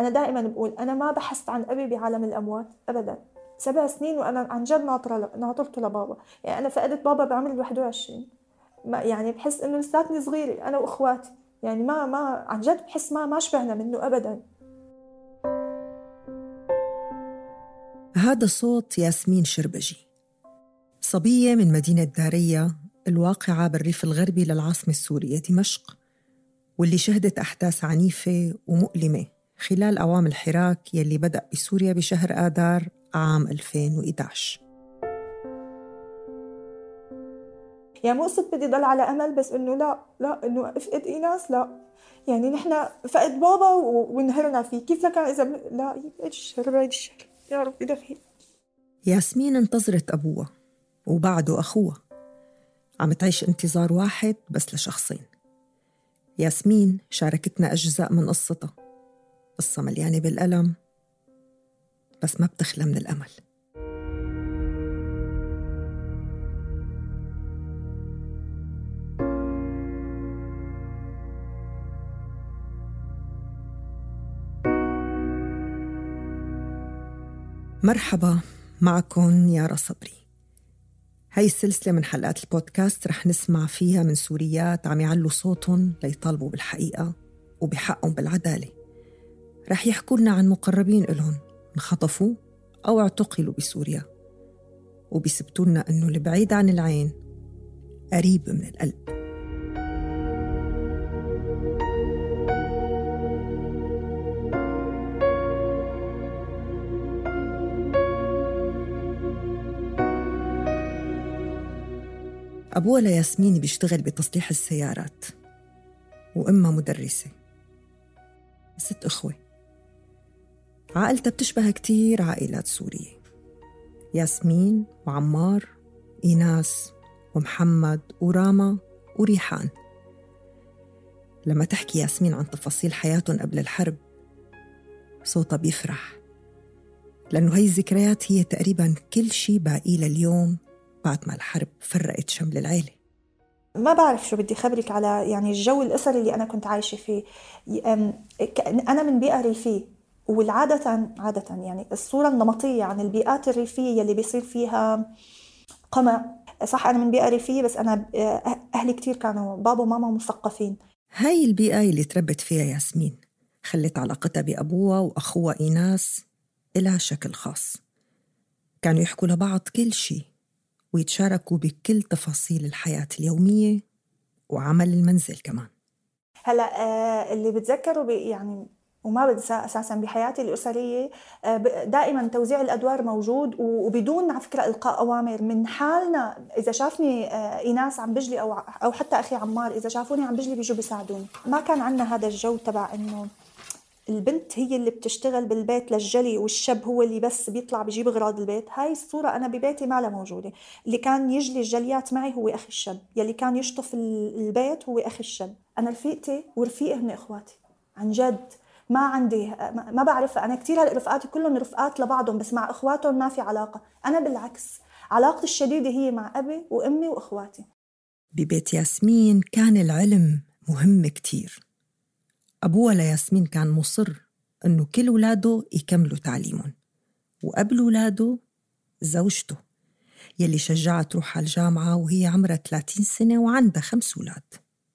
أنا دائما بقول أنا ما بحثت عن أبي بعالم الأموات أبدا. سبع سنين وأنا عن جد ناطرة ناطرته لبابا. يعني أنا فقدت بابا بعمر 21 ما يعني بحس إنه لساتني صغيرة أنا وإخواتي. يعني ما ما عن جد بحس ما ما شبعنا منه أبدا. هذا صوت ياسمين شربجي صبية من مدينة دارية الواقعة بالريف الغربي للعاصمة السورية دمشق واللي شهدت أحداث عنيفة ومؤلمة. خلال أوام الحراك يلي بدأ بسوريا بشهر آذار عام 2011 يعني مو قصة بدي ضل على أمل بس إنه لا لا إنه أفقد إيناس لا. يعني نحن فقد بابا وانهرنا فيه. كيف لكان إذا ب... لا يبعد الشر بعد الشر. يا رب دفي ياسمين انتظرت أبوها وبعده أخوها. عم تعيش انتظار واحد بس لشخصين. ياسمين شاركتنا أجزاء من قصتها. قصة مليانة بالألم بس ما بتخلى من الأمل. مرحبا معكم يارا صبري. هاي السلسلة من حلقات البودكاست رح نسمع فيها من سوريات عم يعلوا صوتهم ليطالبوا بالحقيقة وبحقهم بالعدالة. رح يحكوا لنا عن مقربين إلهم انخطفوا أو اعتقلوا بسوريا. وبيثبتوا لنا إنه البعيد عن العين قريب من القلب. أبوها لياسمين بيشتغل بتصليح السيارات وأمها مدرسة. ست إخوة. عائلتها بتشبه كتير عائلات سورية. ياسمين وعمار إيناس ومحمد وراما وريحان. لما تحكي ياسمين عن تفاصيل حياتهم قبل الحرب صوتها بيفرح. لأنه هاي الذكريات هي تقريبا كل شي باقي لليوم بعد ما الحرب فرقت شمل العيلة. ما بعرف شو بدي خبرك على يعني الجو الأسري اللي أنا كنت عايشة فيه. أنا من بيئة ريفية. والعادة عادة يعني الصورة النمطية عن البيئات الريفية اللي بيصير فيها قمع. صح أنا من بيئة ريفية بس أنا أه- أهلي كتير كانوا بابا وماما مثقفين. هاي البيئة اللي تربت فيها ياسمين خلت علاقتها بأبوها وأخوها إيناس إلها شكل خاص. كانوا يحكوا لبعض كل شي ويتشاركوا بكل تفاصيل الحياة اليومية وعمل المنزل كمان. هلأ آه، اللي بتذكره يعني وما بنسى أساسا بحياتي الأسرية. آه، دائما توزيع الأدوار موجود وبدون على فكرة إلقاء أوامر من حالنا. إذا شافني آه، إيناس عم بجلي أو أو حتى أخي عمار إذا شافوني عم بجلي بيجوا بيساعدوني. ما كان عندنا هذا الجو تبع إنه البنت هي اللي بتشتغل بالبيت للجلي والشاب هو اللي بس بيطلع بيجيب أغراض البيت. هاي الصورة أنا ببيتي ما لها موجودة. اللي كان يجلي الجليات معي هو أخي الشاب يلي كان يشطف البيت هو أخي الشاب أنا رفيقتي ورفيقي هن إخواتي. عن جد. ما عندي ما بعرف. أنا كثير رفقاتي كلهم رفقات لبعضهم بس مع إخواتهم ما في علاقة. أنا بالعكس علاقتي الشديدة هي مع أبي وأمي وإخواتي. ببيت ياسمين كان العلم مهم كتير. أبوها لياسمين كان مصر إنه كل ولاده يكملوا تعليمهم وقبل ولاده زوجته يلي شجعها تروح على الجامعة وهي عمرها 30 سنة وعندها خمس أولاد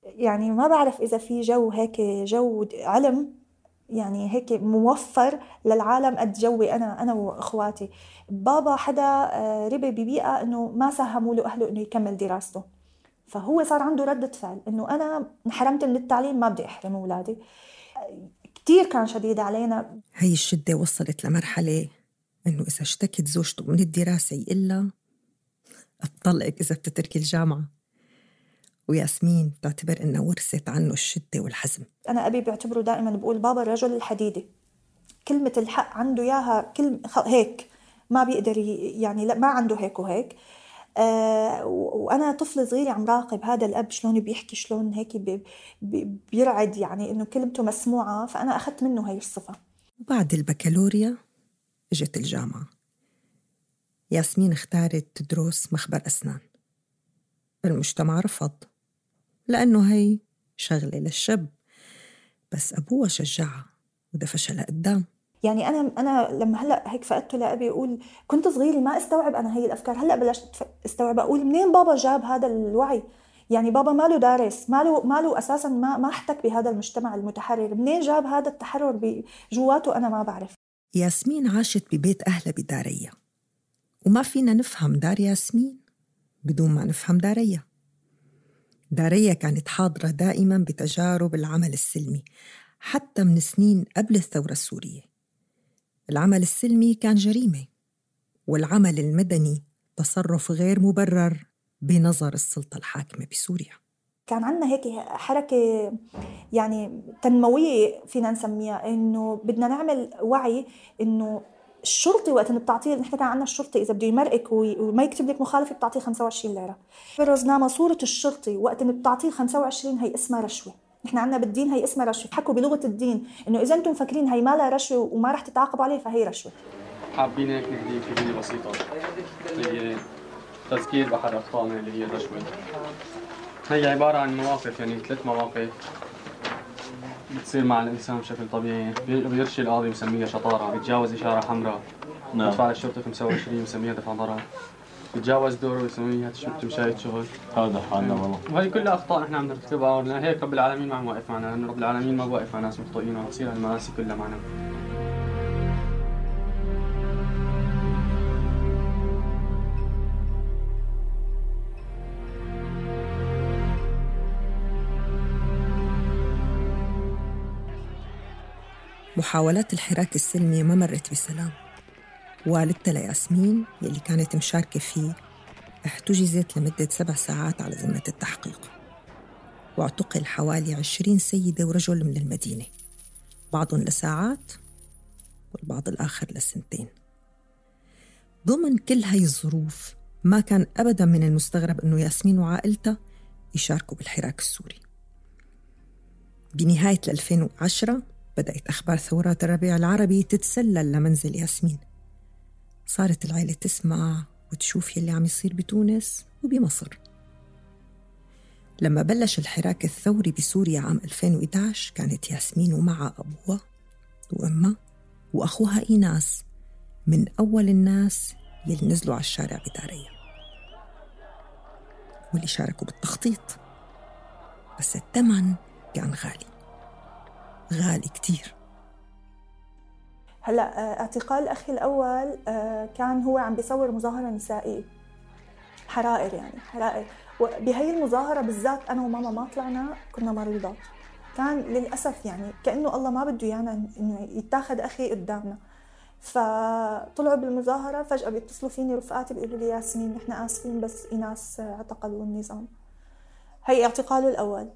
يعني ما بعرف إذا في جو هيك جو علم يعني هيك موفر للعالم قد جوي أنا أنا وأخواتي. بابا حدا آه، ربي ببيئة إنه ما ساهموا له أهله إنه يكمل دراسته. فهو صار عنده ردة فعل إنه أنا انحرمت من التعليم ما بدي أحرم أولادي. كثير كان شديد علينا. هي الشدة وصلت لمرحلة إنه إذا اشتكت زوجته من الدراسة يقلها بطلقك إذا بتتركي الجامعة. وياسمين بتعتبر إنها ورثت عنه الشدة والحزم. أنا أبي بعتبره دائما بقول بابا الرجل الحديدي كلمة الحق عنده إياها كلمة هيك. ما بيقدر يعني لا ما عنده هيك وهيك. آه وأنا طفل صغير عم راقب هذا الأب شلون بيحكي شلون هيك بي بي بيرعد يعني إنه كلمته مسموعة. فأنا أخذت منه هي الصفة. وبعد البكالوريا إجت الجامعة. ياسمين اختارت تدرس مخبر أسنان. المجتمع رفض. لأنه هي شغلة للشاب. بس أبوها شجعها ودفشها لقدام. يعني أنا أنا لما هلأ هيك فقدته لأبي أقول كنت صغيرة ما استوعب أنا هي الأفكار. هلأ بلشت استوعب أقول منين بابا جاب هذا الوعي؟ يعني بابا ماله دارس ماله ماله أساسا ما ما احتك بهذا المجتمع المتحرر. منين جاب هذا التحرر جواته أنا ما بعرف. ياسمين عاشت ببيت أهلها بداريا. وما فينا نفهم دار ياسمين بدون ما نفهم داريا. داريا كانت حاضرة دائما بتجارب العمل السلمي حتى من سنين قبل الثورة السورية. العمل السلمي كان جريمة والعمل المدني تصرف غير مبرر بنظر السلطة الحاكمة بسوريا. كان عندنا هيك حركة يعني تنموية فينا نسميها إنه بدنا نعمل وعي إنه الشرطي وقت إنه بتعطيه نحن كان عندنا الشرطي إذا بده يمرقك وما يكتب لك مخالفة بتعطيه 25 ليرة. برزنامه صورة الشرطي وقت إنه بتعطيه 25 هي اسمها رشوة. نحن عندنا بالدين هي اسمها رشوة. حكوا بلغة الدين إنه إذا أنتم مفكرين هي ما لها رشوة وما رح تتعاقبوا عليه فهي رشوة. حابين هيك نهدي فكره بسيطة. اللي هي تذكير بحد اخطائنا اللي هي الرشوه هي عبارة عن مواقف يعني ثلاث مواقف. بتصير مع الإنسان بشكل طبيعي. بيرشي القاضي بسميها شطارة. بيتجاوز إشارة حمراء. نعم. بدفع للشرطه 25 بسميها دفع ضرر. بتجاوز دوره ويسوي تمشاية شغل. هذا حالنا والله. وهي كلها اخطاء نحن عم نرتكبها هيك رب العالمين ما عم واقف معنا لأنه رب العالمين ما واقف مع ناس مخطئين وتصير المآسي كلها معنا. محاولات الحراك السلمي ما مرت بسلام. والدتها لياسمين يلي كانت مشاركة فيه احتجزت لمدة سبع ساعات على ذمة التحقيق. واعتقل حوالي عشرين سيدة ورجل من المدينة. بعضهم لساعات والبعض الآخر لسنتين. ضمن كل هاي الظروف ما كان أبدا من المستغرب أنه ياسمين وعائلتها يشاركوا بالحراك السوري. بنهاية 2010 بدأت أخبار ثورات الربيع العربي تتسلل لمنزل ياسمين. صارت العيلة تسمع وتشوف يلي عم يصير بتونس وبمصر. لما بلش الحراك الثوري بسوريا عام 2011 كانت ياسمين ومعها أبوها وأمها وأخوها إيناس من أول الناس يلي نزلوا على الشارع بداريا. واللي شاركوا بالتخطيط. بس الثمن كان غالي. غالي كتير. هلا آه، اعتقال أخي الأول آه، كان هو عم بيصور مظاهرة نسائية. حرائر يعني حرائر. وبهي المظاهرة بالذات أنا وماما ما طلعنا كنا مريضات كان للأسف يعني كأنه الله ما بده إيانا إنه يتاخذ أخي قدامنا. فطلعوا بالمظاهرة فجأة بيتصلوا فيني رفقاتي بيقولوا لي ياسمين نحن آسفين بس إيناس اعتقلوا النظام. هي اعتقاله الأول.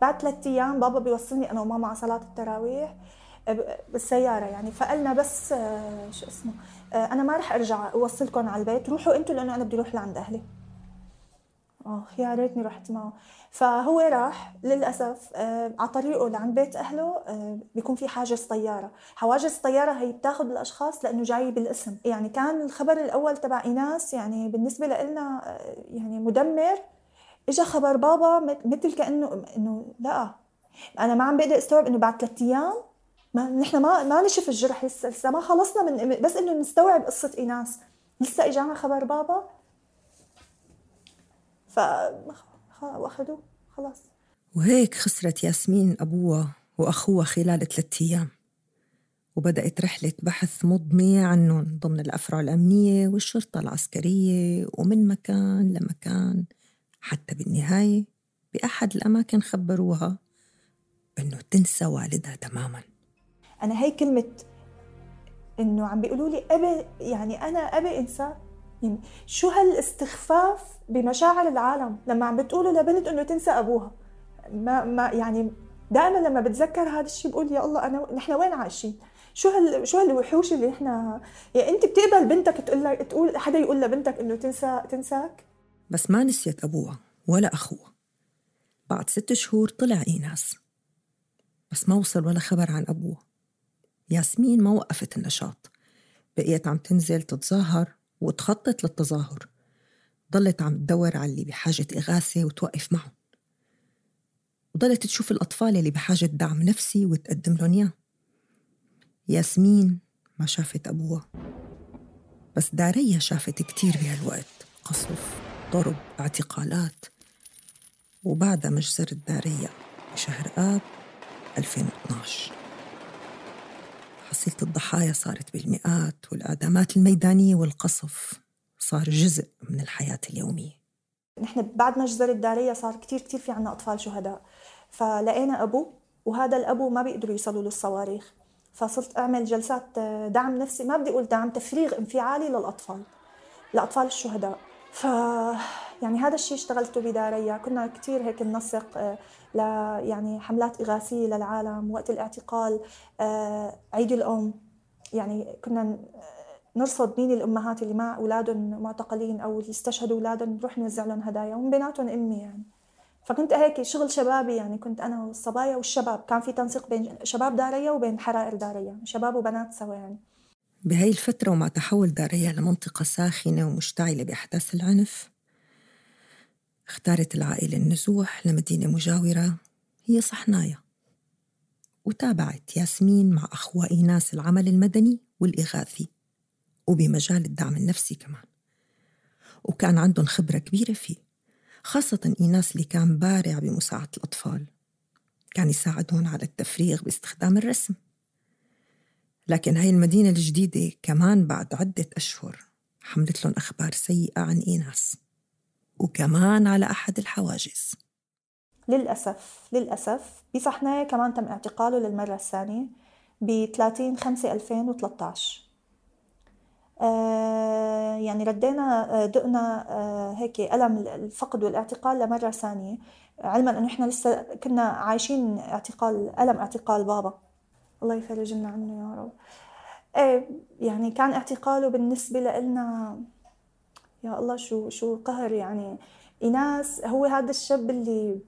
بعد ثلاثة أيام بابا بيوصلني أنا وماما على صلاة التراويح بالسيارة يعني. فقلنا بس شو اسمه أنا ما رح أرجع اوصلكم على البيت روحوا أنتم لأنه أنا بدي أروح لعند أهلي. آه يا ريتني رحت معه. فهو راح للأسف آه على طريقه لعند بيت أهله آه بيكون في حاجز طيارة. حواجز الطياره هي بتاخذ الأشخاص لأنه جاي بالاسم. يعني كان الخبر الأول تبع إيناس يعني بالنسبة لنا آه يعني مدمر. اجى خبر بابا مثل كأنه إنه لا. أنا ما عم بقدر استوعب إنه بعد ثلاث أيام ما نحن ما ما نشف الجرح لسه لسه ما خلصنا من بس إنه نستوعب قصة إيناس. لسه اجانا خبر بابا. ف واخذوه خلاص. وهيك خسرت ياسمين أبوها وأخوها خلال ثلاثة أيام. وبدأت رحلة بحث مضنية عنهم ضمن الأفرع الأمنية والشرطة العسكرية ومن مكان لمكان. حتى بالنهاية بأحد الأماكن خبروها إنه تنسى والدها تماماً. أنا هي كلمة إنه عم بيقولوا لي أبي يعني أنا أبي إنسان. يعني شو هالاستخفاف بمشاعر العالم لما عم بتقولوا لبنت إنه تنسى أبوها؟ ما ما يعني دائما لما بتذكر هذا الشيء بقول يا الله أنا نحن وين عايشين؟ شو هال شو هالوحوش اللي إحنا؟ يعني أنت بتقبل بنتك تقول لك تقول حدا يقول لبنتك إنه تنسى تنساك؟ بس ما نسيت ابوها ولا اخوها بعد ست شهور طلع إيناس. بس ما وصل ولا خبر عن ابوها ياسمين ما وقفت النشاط. بقيت عم تنزل تتظاهر وتخطط للتظاهر. ضلت عم تدور على اللي بحاجة إغاثة وتوقف معهم. وضلت تشوف الأطفال اللي بحاجة دعم نفسي وتقدم لهم إياه. ياسمين ما شافت أبوها. بس داريا شافت كتير بهالوقت. قصف. ضرب اعتقالات. وبعدها مجزرة داريا بشهر آب 2012 حصيلة الضحايا صارت بالمئات والإعدامات الميدانية والقصف صار جزء من الحياة اليومية. نحن بعد مجزرة دارية صار كتير كتير في عنا أطفال شهداء. فلقينا أبو وهذا الأبو ما بيقدروا يوصلوا للصواريخ. فصرت أعمل جلسات دعم نفسي. ما بدي أقول دعم تفريغ انفعالي للأطفال لأطفال الشهداء. ف يعني هذا الشيء اشتغلته بداريا كنا كثير هيك ننسق آه، ل يعني حملات إغاثية للعالم وقت الاعتقال آه، عيد الأم. يعني كنا نرصد مين الأمهات اللي مع أولادهم معتقلين أو اللي استشهدوا أولادهم نروح نوزع لهم هدايا ومن بيناتهم أمي يعني. فكنت هيك شغل شبابي يعني كنت أنا والصبايا والشباب. كان في تنسيق بين شباب داريا وبين حرائر داريا شباب وبنات سوا يعني. بهي الفترة ومع تحول داريا لمنطقة ساخنة ومشتعلة بأحداث العنف اختارت العائلة النزوح لمدينة مجاورة هي صحنايا. وتابعت ياسمين مع أخوة إيناس العمل المدني والإغاثي وبمجال الدعم النفسي كمان. وكان عندهم خبرة كبيرة فيه خاصة إيناس اللي كان بارع بمساعدة الأطفال كان يساعدهم على التفريغ باستخدام الرسم. لكن هاي المدينة الجديدة كمان بعد عدة أشهر حملت لهم أخبار سيئة عن إيناس وكمان على أحد الحواجز. للأسف للأسف بصحنايا كمان تم اعتقاله للمرة الثانية ب 30 5 2013 آه يعني ردينا آه، دقنا آه هيك ألم الفقد والاعتقال لمرة ثانية علما أنه إحنا لسه كنا عايشين اعتقال ألم اعتقال بابا. الله يفرج لنا عنه يا رب. إيه يعني كان اعتقاله بالنسبة لنا يا الله شو شو قهر يعني. إيناس هو هذا الشاب اللي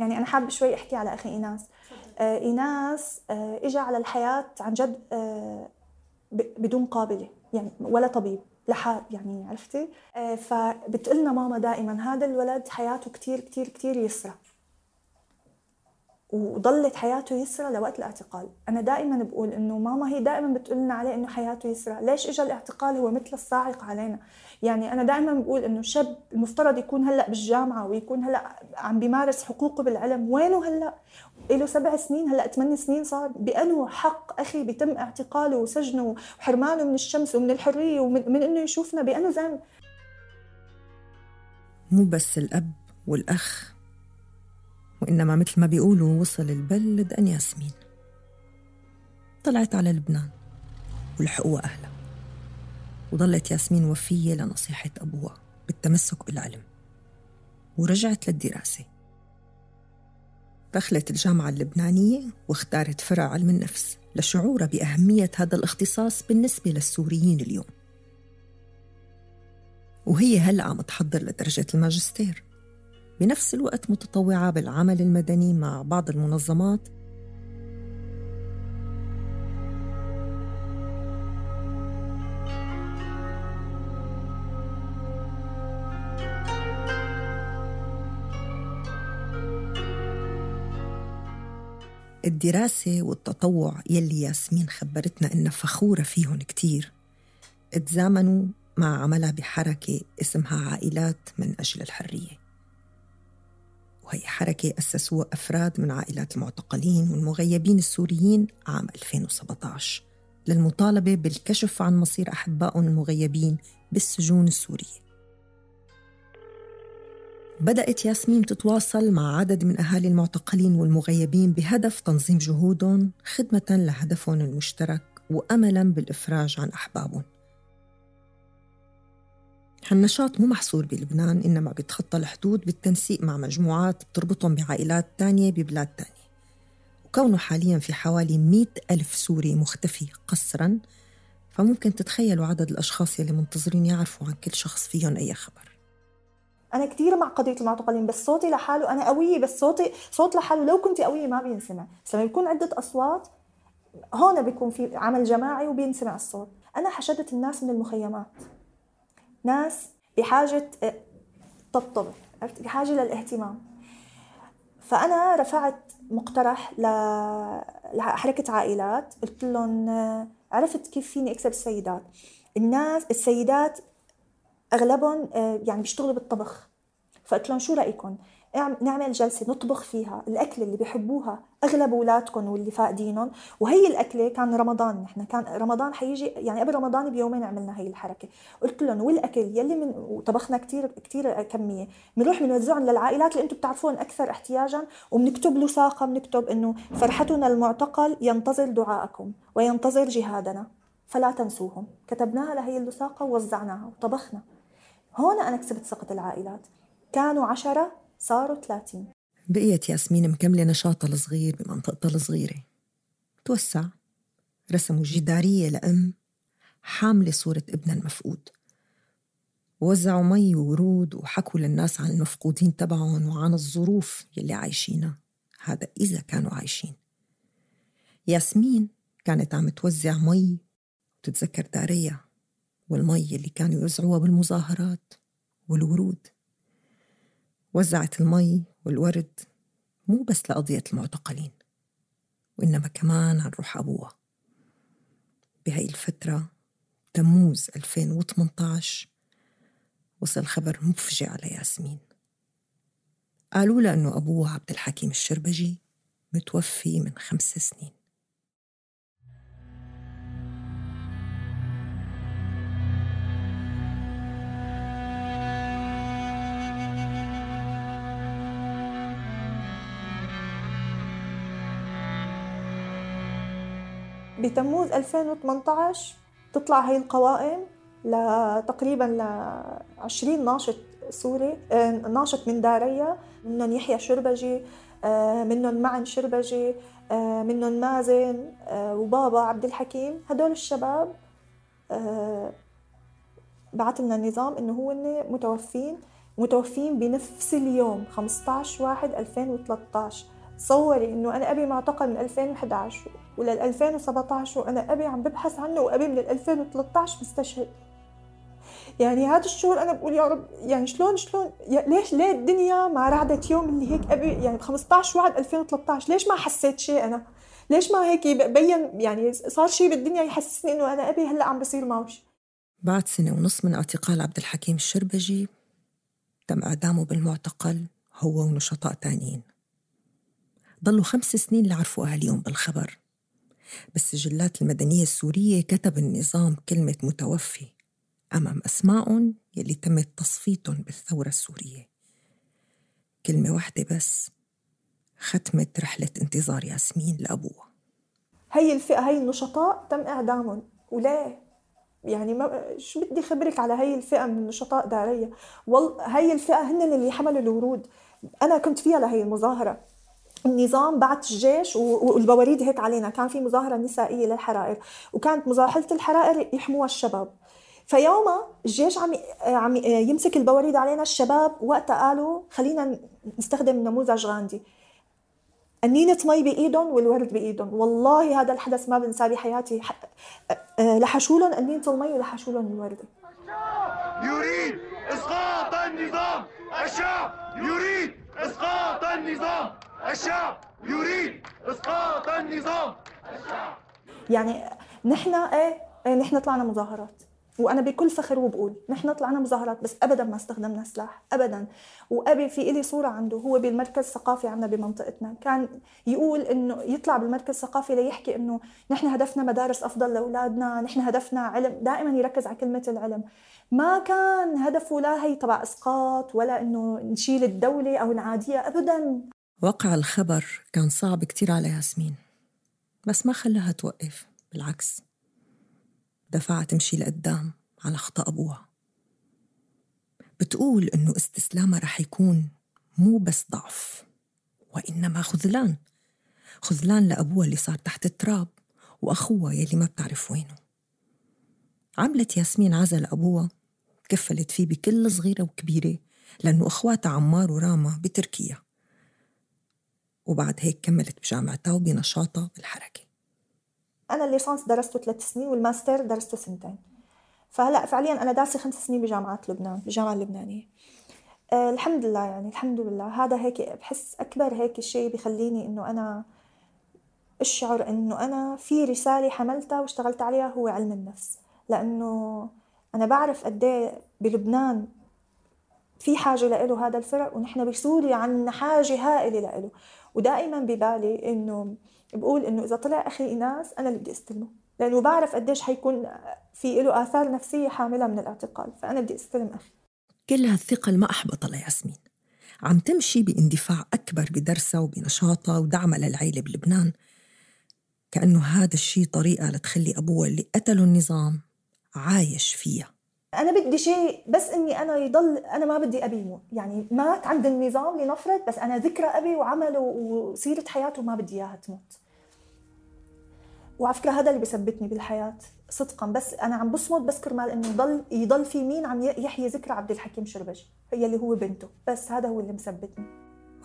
يعني أنا حابة شوي أحكي على أخي إيناس. آه إيناس آه اجى على الحياة عن جد آه بدون قابلة يعني ولا طبيب لحال يعني عرفتي؟ آه فبتقلنا ماما دائما هذا الولد حياته كتير كتير كتير يسرى. وضلت حياته يسرى لوقت الاعتقال. أنا دائما بقول إنه ماما هي دائما بتقول لنا عليه إنه حياته يسرى. ليش اجى الاعتقال؟ هو مثل الصاعقه علينا. يعني أنا دائما بقول إنه شاب المفترض يكون هلأ بالجامعة ويكون هلأ عم بيمارس حقوقه بالعلم. وينه هلأ؟ له سبع سنين هلأ ثمان سنين صار بأنه حق أخي بيتم اعتقاله وسجنه وحرمانه من الشمس ومن الحرية ومن من إنه يشوفنا بأنه زلمة. مو بس الأب والأخ وإنما مثل ما بيقولوا وصل البل لدقن ياسمين. طلعت على لبنان ولحقوها أهلها. وظلت ياسمين وفية لنصيحة أبوها بالتمسك بالعلم. ورجعت للدراسة. دخلت الجامعة اللبنانية واختارت فرع علم النفس لشعورها بأهمية هذا الاختصاص بالنسبة للسوريين اليوم. وهي هلأ عم تحضر لدرجة الماجستير. بنفس الوقت متطوعة بالعمل المدني مع بعض المنظمات. الدراسة والتطوع يلي ياسمين خبرتنا إنها فخورة فيهم كتير. اتزامنوا مع عملها بحركة اسمها عائلات من أجل الحرية. وهي حركة أسسوها أفراد من عائلات المعتقلين والمغيبين السوريين عام 2017 للمطالبة بالكشف عن مصير أحبائهم المغيبين بالسجون السورية. بدأت ياسمين تتواصل مع عدد من أهالي المعتقلين والمغيبين بهدف تنظيم جهودهم خدمة لهدفهم المشترك وأملا بالإفراج عن أحبابهم. هالنشاط مو محصور بلبنان إنما بيتخطى الحدود بالتنسيق مع مجموعات بتربطهم بعائلات تانية ببلاد تانية. وكونه حاليا في حوالي مئة ألف سوري مختفي قسرا فممكن تتخيلوا عدد الأشخاص يلي منتظرين يعرفوا عن كل شخص فيهم أي خبر. أنا كثير مع قضيه المعتقلين بس صوتي لحاله أنا قوية بس صوتي صوت لحاله لو كنت قوية ما بينسمع. بس لما يكون عدة أصوات هون بيكون في عمل جماعي وبينسمع الصوت. أنا حشدت الناس من المخيمات. ناس بحاجة آه، طبطب بحاجة للاهتمام. فأنا رفعت مقترح لحركة عائلات قلت لهم آه، عرفت كيف فيني أكسب السيدات. الناس السيدات أغلبهم آه، يعني بيشتغلوا بالطبخ. فقلت لهم شو رايكم نعمل جلسة نطبخ فيها. الأكلة اللي بيحبوها أغلب اولادكم واللي فاقدينهم وهي الأكلة كان رمضان. نحن كان رمضان حيجي يعني قبل رمضان بيومين عملنا هي الحركة. قلت لهم والأكل يلي من وطبخنا كثير كثير كمية. بنروح بنوزعهم للعائلات اللي أنتم بتعرفون أكثر احتياجا. وبنكتب لصاقه بنكتب إنه فرحتنا المعتقل ينتظر دعاءكم وينتظر جهادنا. فلا تنسوهم. كتبناها لهي اللصاقه ووزعناها وطبخنا. هون أنا كسبت ثقة العائلات. كانوا عشرة صاروا ثلاثين. بقيت ياسمين مكملة نشاطها الصغير بمنطقتها الصغيرة. توسع رسموا جدارية لأم حاملة صورة ابنها المفقود. وزعوا مي وورود وحكوا للناس عن المفقودين تبعهم وعن الظروف يلي عايشينها. هذا إذا كانوا عايشين. ياسمين كانت عم توزع مي وتتذكر داريا والمي اللي كانوا يوزعوها بالمظاهرات والورود. وزعت المي والورد مو بس لقضية المعتقلين وإنما كمان عن روح أبوها. بهاي الفترة تموز 2018 وصل خبر مفجع على ياسمين قالوا لها أنه أبوها عبد الحكيم الشربجي متوفي من خمس سنين. بتموز 2018 تطلع هي القوائم لتقريبا ل 20 ناشط سوري آه، ناشط من داريا منهم يحيى شربجي آه، منهم معن شربجي آه، منهم مازن وبابا عبد الحكيم. هدول الشباب بعث لنا النظام إنه هو متوفين متوفين بنفس اليوم 15 1 2013 تصوري إنه أنا أبي معتقل من 2011 ولل 2017 وأنا أبي عم ببحث عنه وأبي من 2013 مستشهد. يعني هذا الشعور أنا بقول يا رب يعني شلون شلون؟ ليش ليه الدنيا ما رعدت يوم اللي هيك أبي؟ يعني 15 1 2013 ليش ما حسيت شيء أنا؟ ليش ما هيك بين يعني صار شيء بالدنيا يحسسني إنه أنا أبي هلأ عم بصير معه بعد سنة ونص من اعتقال عبد الحكيم الشربجي تم إعدامه بالمعتقل هو ونشطاء تانيين. ضلوا خمس سنين لعرفوا أهاليهم بالخبر. بس السجلات المدنية السورية كتب النظام كلمة متوفي أمام أسمائهم يلي تم تصفيتهم بالثورة السورية. كلمة واحدة بس ختمت رحلة انتظار ياسمين لأبوها. هي الفئة هي النشطاء تم إعدامهم. وليه؟ يعني ما شو بدي خبرك على هي الفئة من النشطاء دارية؟ والله هي الفئة هن اللي حملوا الورود. أنا كنت فيها لهي المظاهرة. النظام بعت الجيش والبواريد هيك علينا. كان في مظاهرة نسائية للحرائر وكانت مظاهرة الحرائر يحموها الشباب. فيوما الجيش عم عم يمسك البواريد علينا الشباب وقتها قالوا خلينا نستخدم نموذج غاندي. أنينة مي بإيدهم والورد بإيدهم. والله هذا الحدث ما بنساه بحياتي. لحشوا لهم أنينة المي ولحشوا لهم الوردة يريد إسقاط النظام. الشعب يريد إسقاط النظام. الشعب يريد إسقاط النظام. الشعب يعني نحن إيه, إيه نحن طلعنا مظاهرات. وأنا بكل فخر وبقول نحن طلعنا مظاهرات بس ابدا ما استخدمنا سلاح. ابدا. وأبي في إلي صورة عنده هو بالمركز الثقافي عندنا بمنطقتنا. كان يقول إنه يطلع بالمركز الثقافي ليحكي إنه نحن هدفنا مدارس أفضل لأولادنا نحن هدفنا علم. دائما يركز على كلمة العلم. ما كان هدفه لا هي تبع إسقاط ولا إنه نشيل الدولة أو نعاديها ابدا. وقع الخبر كان صعب كتير على ياسمين بس ما خلاها توقف بالعكس. دفعت تمشي لقدام على خطأ أبوها. بتقول إنه استسلامها رح يكون مو بس ضعف وإنما خذلان. خذلان لأبوها اللي صار تحت التراب وأخوها يلي ما بتعرف وينه. عملت ياسمين عزل أبوها كفلت فيه بكل صغيرة وكبيرة لأنه أخواتها عمار وراما بتركيا. وبعد هيك كملت بجامعتها وبنشاطها بالحركة. أنا الليسانس درسته ثلاث سنين والماستر درسته سنتين. فهلأ فعليا أنا دارسة خمس سنين بجامعة لبنان بالجامعة اللبنانية. أه الحمد لله يعني الحمد لله. هذا هيك بحس أكبر هيك شيء بخليني إنه أنا أشعر إنه أنا في رسالة حملتها واشتغلت عليها هو علم النفس. لأنه أنا بعرف قد إيه بلبنان في حاجة له هذا الفرق ونحن بسوريا عندنا حاجة هائلة له ودائما ببالي إنه بقول إنه إذا طلع أخي ايناس أنا اللي بدي أستلمه. لأنه بعرف قديش حيكون في له آثار نفسية حاملة من الاعتقال فأنا بدي أستلم أخي. كل هالثقل ما احبط لياسمين. عم تمشي باندفاع أكبر بدرسها وبنشاطها ودعمها للعيلة بلبنان. كأنه هذا الشيء طريقة لتخلي ابوها اللي قتله النظام عايش فيها. أنا بدي شيء بس إني أنا يضل أنا ما بدي أبي يموت يعني مات عند النظام لنفرض بس أنا ذكرى أبي وعمله وسيره حياته ما بدي إياها تموت. وعلى فكرة هذا اللي بثبتني بالحياة صدقا بس أنا عم بصمد بس كرمال إنه يضل يضل في مين عم يحيي ذكرى عبد الحكيم شربجي هي اللي هو بنته بس هذا هو اللي مثبتني.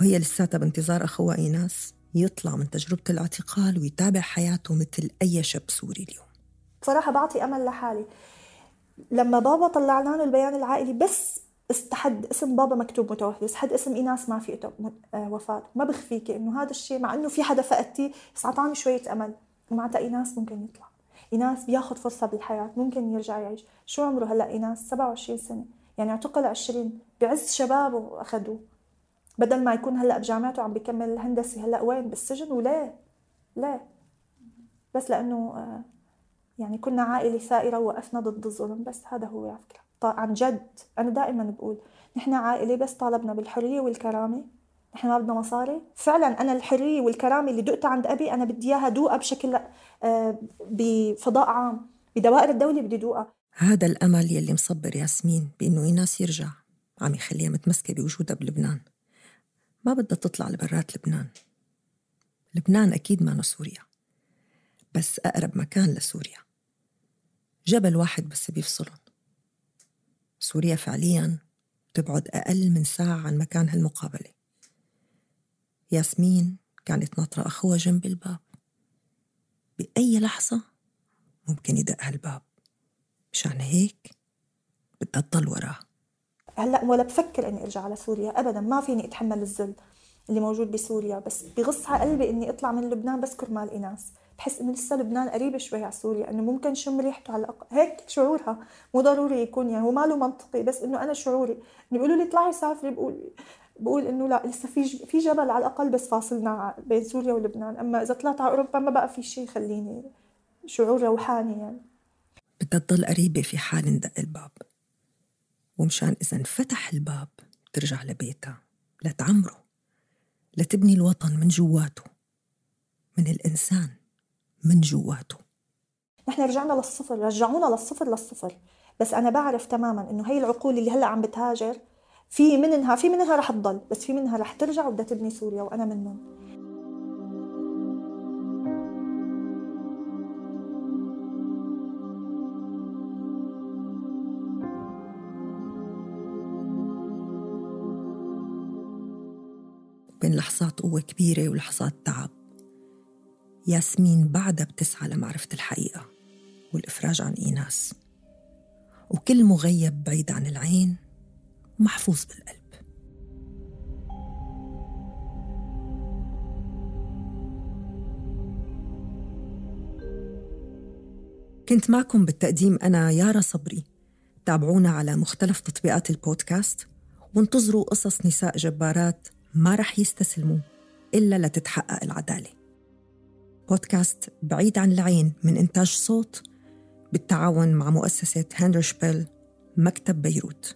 وهي لساتها بانتظار اخوها ايناس يطلع من تجربة الاعتقال ويتابع حياته مثل أي شاب سوري اليوم. بصراحه بعطي أمل لحالي. لما بابا طلع لنا البيان العائلي بس استحد اسم بابا مكتوب متوفي استحد اسم إيناس ما في آه، وفاة. ما بخفيكي إنه هذا الشيء مع إنه في حدا فقدتيه بس اعطاني شوية أمل. ومعناتها إيناس ممكن يطلع. إيناس بياخذ فرصة بالحياة ممكن يرجع يعيش. شو عمره هلأ إيناس؟ 27 سنة. يعني اعتقل 20 بعز شبابه اخذوه بدل ما يكون هلأ بجامعته عم بيكمل الهندسه هلأ وين؟ بالسجن؟ وليه؟ ليه؟ بس لأنه آه، يعني كنا عائلة ثائرة ووقفنا ضد الظلم بس هذا هو على فكرة. عن جد أنا دائما بقول نحن عائلة بس طالبنا بالحرية والكرامة. نحن ما بدنا مصاري. فعلا أنا الحرية والكرامة اللي دقتها عند أبي أنا بدي إياها دوقها بشكل آه، بفضاء عام بدوائر الدولة بدي دوقها. هذا الأمل يلي مصبر ياسمين بإنه إيناس يرجع عم يخليها متمسكة بوجودها بلبنان. ما بدها تطلع لبرات لبنان. لبنان أكيد ما سوريا بس أقرب مكان لسوريا. جبل واحد بس بيفصلهم. سوريا فعليا تبعد أقل من ساعة عن مكان هالمقابلة. ياسمين كانت ناطرة أخوها جنب الباب. بأي لحظة ممكن يدق هالباب. مشان هيك بدها تضل وراه. هلأ ولا بفكر إني أرجع على سوريا. ابدا ما فيني أتحمل الذل اللي موجود بسوريا. بس بغص على قلبي إني أطلع من لبنان بس كرمال ايناس بحس انه لسه لبنان قريب شوي على سوريا إنه ممكن شم ريحته على الاقل هيك شعورها مو ضروري يكون يعني هو ما له منطقي بس إنه أنا شعوري. إنه بيقولوا لي اطلعي سافري بقول بقول إنه لا لسه في في جبل على الأقل بس فاصلنا بين سوريا ولبنان. أما إذا طلعت على أوروبا ما بقى في شيء يخليني شعور روحاني يعني. بدها تضل قريبة في حال ندق الباب. ومشان إذا انفتح الباب ترجع لبيتها لتعمره لتبني الوطن من جواته من الإنسان. من جواته. نحن رجعنا للصفر رجعونا للصفر للصفر. بس أنا بعرف تماما إنه هي العقول اللي هلأ عم بتهاجر في منها في منها رح تضل بس في منها رح ترجع وبدها تبني سوريا وأنا منهم. بين لحظات قوة كبيرة ولحظات تعب. ياسمين بعدها بتسعى لمعرفة الحقيقة والإفراج عن إيناس. وكل مغيب بعيد عن العين ومحفوظ بالقلب. كنت معكم بالتقديم أنا يارا صبري. تابعونا على مختلف تطبيقات البودكاست وانتظروا قصص نساء جبارات ما رح يستسلموا إلا لتتحقق العدالة. بودكاست بعيد عن العين من إنتاج صوت بالتعاون مع مؤسسة هندرشبيل مكتب بيروت.